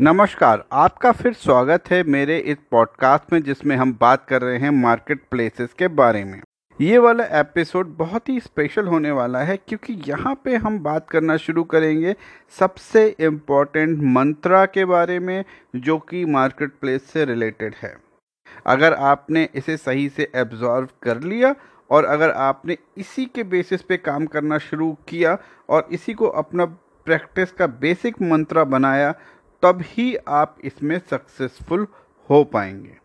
नमस्कार, आपका फिर स्वागत है मेरे इस पॉडकास्ट में जिसमें हम बात कर रहे हैं मार्केट प्लेसेस के बारे में। ये वाला एपिसोड बहुत ही स्पेशल होने वाला है क्योंकि यहाँ पे हम बात करना शुरू करेंगे सबसे इम्पोर्टेंट मंत्रा के बारे में जो कि मार्केट प्लेस से रिलेटेड है। अगर आपने इसे सही से एब्जॉर्व कर लिया और अगर आपने इसी के बेसिस पे काम करना शुरू किया और इसी को अपना प्रैक्टिस का बेसिक मंत्रा बनाया तब ही आप इसमें सक्सेसफुल हो पाएँगे।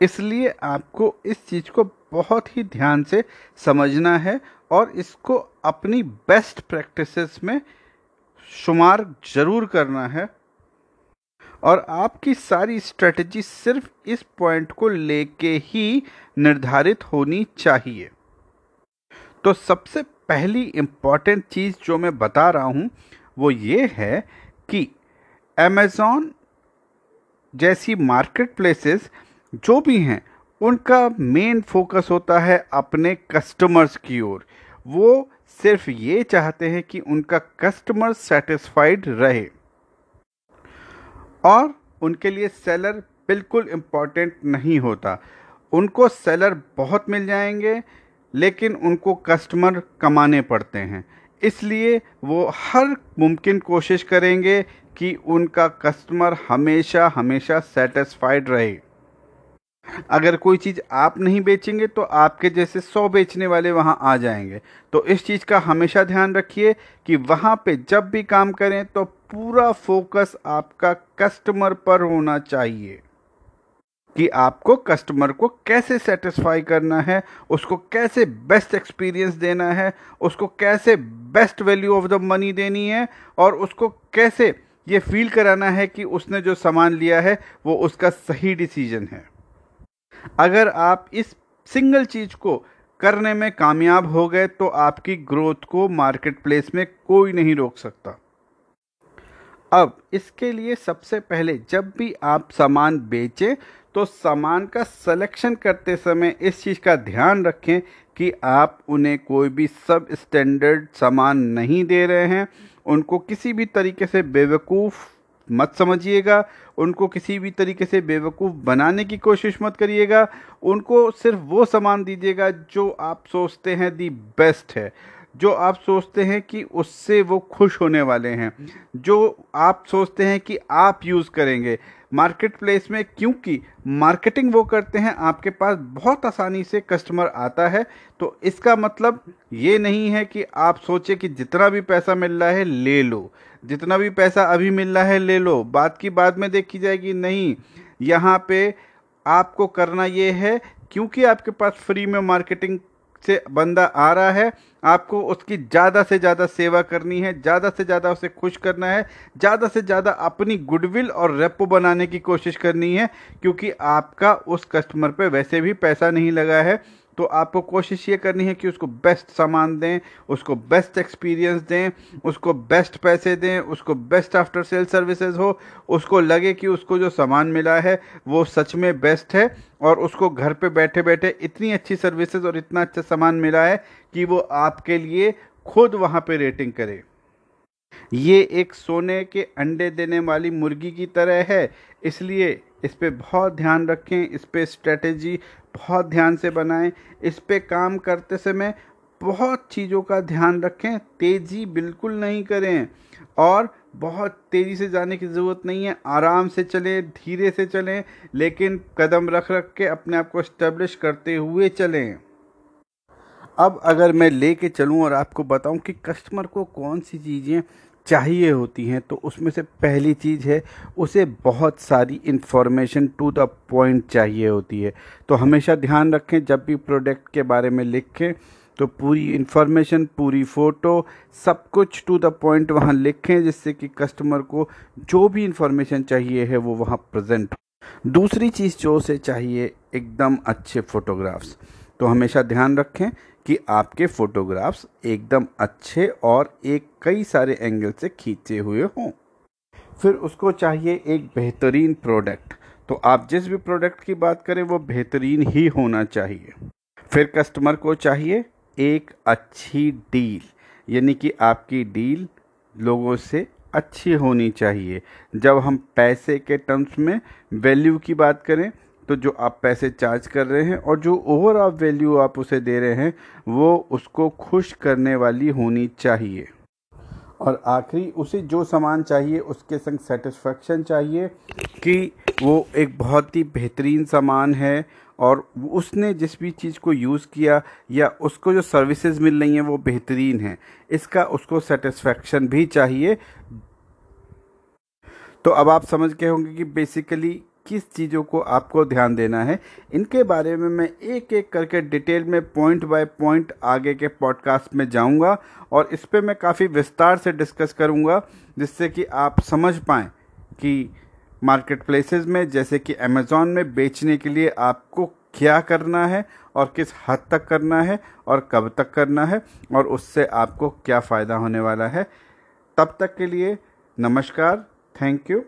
इसलिए आपको इस चीज़ को बहुत ही ध्यान से समझना है और इसको अपनी बेस्ट प्रैक्टिसेस में शुमार ज़रूर करना है। और आपकी सारी स्ट्रेटजी सिर्फ़ इस पॉइंट को लेके ही निर्धारित होनी चाहिए। तो सबसे पहली इंपॉर्टेंट चीज़ जो मैं बता रहा हूँ, वो ये है कि अमेज़ॉन जैसी मार्केट प्लेसेस जो भी हैं, उनका मेन फोकस होता है अपने कस्टमर्स की ओर। वो सिर्फ़ ये चाहते हैं कि उनका कस्टमर सेटिस्फाइड रहे। और उनके लिए सेलर बिल्कुल इंपॉर्टेंट नहीं होता। उनको सेलर बहुत मिल जाएँगे, लेकिन उनको कस्टमर कमाने पड़ते हैं। इसलिए वो हर मुमकिन कोशिश करेंगे कि उनका कस्टमर हमेशा हमेशा सेटिस्फाइड रहे। अगर कोई चीज़ आप नहीं बेचेंगे तो आपके जैसे सौ बेचने वाले वहाँ आ जाएँगे। तो इस चीज़ का हमेशा ध्यान रखिए कि वहाँ पे जब भी काम करें तो पूरा फोकस आपका कस्टमर पर होना चाहिए। कि आपको कस्टमर को कैसे सेटिस्फाई करना है, उसको कैसे बेस्ट एक्सपीरियंस देना है, उसको कैसे best value of the money देनी है और उसको कैसे ये फील कराना है कि उसने जो सामान लिया है, वो उसका सही डिसीज़न है। अगर आप इस सिंगल चीज़ को करने में कामयाब हो गए तो आपकी ग्रोथ को मार्केट प्लेस में कोई नहीं रोक सकता। अब इसके लिए सबसे पहले जब भी आप सामान बेचें तो सामान का सिलेक्शन करते समय इस चीज़ का ध्यान रखें कि आप उन्हें कोई भी सब स्टैंडर्ड सामान नहीं दे रहे हैं। उनको किसी भी तरीके से बेवकूफ़ मत समझिएगा। उनको किसी भी तरीके से बेवकूफ़ बनाने की कोशिश मत करिएगा। उनको सिर्फ़ वो सामान दीजिएगा जो आप सोचते हैं दी बेस्ट है। जो आप सोचते हैं कि उससे वो खुश होने वाले हैं, जो आप सोचते हैं कि आप यूज़ करेंगे। मार्केट प्लेस में क्योंकि मार्केटिंग वो करते हैं, आपके पास बहुत आसानी से कस्टमर आता है तो इसका मतलब ये नहीं है कि आप सोचें कि जितना भी पैसा मिल रहा है ले लो। जितना भी पैसा अभी मिल रहा है ले लो। बात की बाद में देखी जाएगी, नहीं, यहाँ पे आपको करना ये है, क्योंकि आपके पास फ्री में मार्केटिंग से बंदा आ रहा है। आपको उसकी ज़्यादा से ज़्यादा सेवा करनी है, ज़्यादा से ज़्यादा उसे खुश करना है, ज़्यादा से ज़्यादा अपनी गुडविल और रेपो बनाने की कोशिश करनी है, क्योंकि आपका उस कस्टमर पे वैसे भी पैसा नहीं लगा है। तो आपको कोशिश ये करनी है कि उसको बेस्ट सामान दें, उसको बेस्ट एक्सपीरियंस दें, उसको बेस्ट पैसे दें, उसको बेस्ट आफ्टर सेल सर्विसेज़ हो, उसको लगे कि उसको जो सामान मिला है, वो सच में बेस्ट है और उसको घर पे बैठे बैठे इतनी अच्छी सर्विसेज़ और इतना अच्छा सामान मिला है कि वो आपके लिए खुद वहाँ पे रेटिंग करे। ये एक सोने के अंडे देने वाली मुर्गी की तरह है, इसलिए इस पर बहुत ध्यान रखें, इस पर स्ट्रेटेजी बहुत ध्यान से बनाएँ, इस पर काम करते समय बहुत चीज़ों का ध्यान रखें, तेज़ी बिल्कुल नहीं करें और बहुत तेज़ी से जाने की ज़रूरत नहीं है, आराम से चलें, धीरे से चलें, लेकिन कदम रख रख के अपने आप को इस्टेब्लिश करते हुए चलें। अब अगर मैं ले कर चलूँ और आपको बताऊँ कि कस्टमर को कौन सी चीज़ें चाहिए होती हैं तो उसमें से पहली चीज़ है, उसे बहुत सारी इन्फॉर्मेशन टू द पॉइंट चाहिए होती है। तो हमेशा ध्यान रखें, जब भी प्रोडक्ट के बारे में लिखें तो पूरी इन्फॉर्मेशन पूरी फ़ोटो सब कुछ टू द पॉइंट वहाँ लिखें, जिससे कि कस्टमर को जो भी इन्फॉर्मेशन चाहिए है, वो वहाँ प्रेजेंट दूसरी चीज़ जो उसे चाहिए, एकदम अच्छे फ़ोटोग्राफ्स तो हमेशा ध्यान रखें कि आपके फ़ोटोग्राफ्स एकदम अच्छे और एक कई सारे एंगल से खींचे हुए हों। फिर उसको चाहिए एक बेहतरीन प्रोडक्ट। तो आप जिस भी प्रोडक्ट की बात करें, वो बेहतरीन ही होना चाहिए। फिर कस्टमर को चाहिए एक अच्छी डील, यानी कि आपकी डील लोगों से अच्छी होनी चाहिए। जब हम पैसे के टर्म्स में वैल्यू की बात करें तो जो आप पैसे चार्ज कर रहे हैं और जो ओवरऑल वैल्यू आप उसे दे रहे हैं, वो उसको खुश करने वाली होनी चाहिए। और आखिरी, उसे जो सामान चाहिए, उसके संग सेटिस्फेक्शन चाहिए कि वो एक बहुत ही बेहतरीन सामान है और उसने जिस भी चीज़ को यूज़ किया या उसको जो सर्विसेज़ मिल रही हैं, वो बेहतरीन हैं। इसका उसको सेटिस्फेक्शन भी चाहिए। तो अब आप समझ गए होंगे कि बेसिकली किस चीज़ों को आपको ध्यान देना है, इनके बारे में मैं एक एक करके डिटेल में पॉइंट बाय पॉइंट आगे के पॉडकास्ट में जाऊँगा और इस पर मैं काफ़ी विस्तार से डिस्कस करूँगा, जिससे कि आप समझ पाएँ कि मार्केट प्लेसेस में, जैसे कि अमेज़ॉन में बेचने के लिए आपको क्या करना है और किस हद तक करना है और कब तक करना है और उससे आपको क्या फ़ायदा होने वाला है। तब तक के लिए नमस्कार, थैंक यू।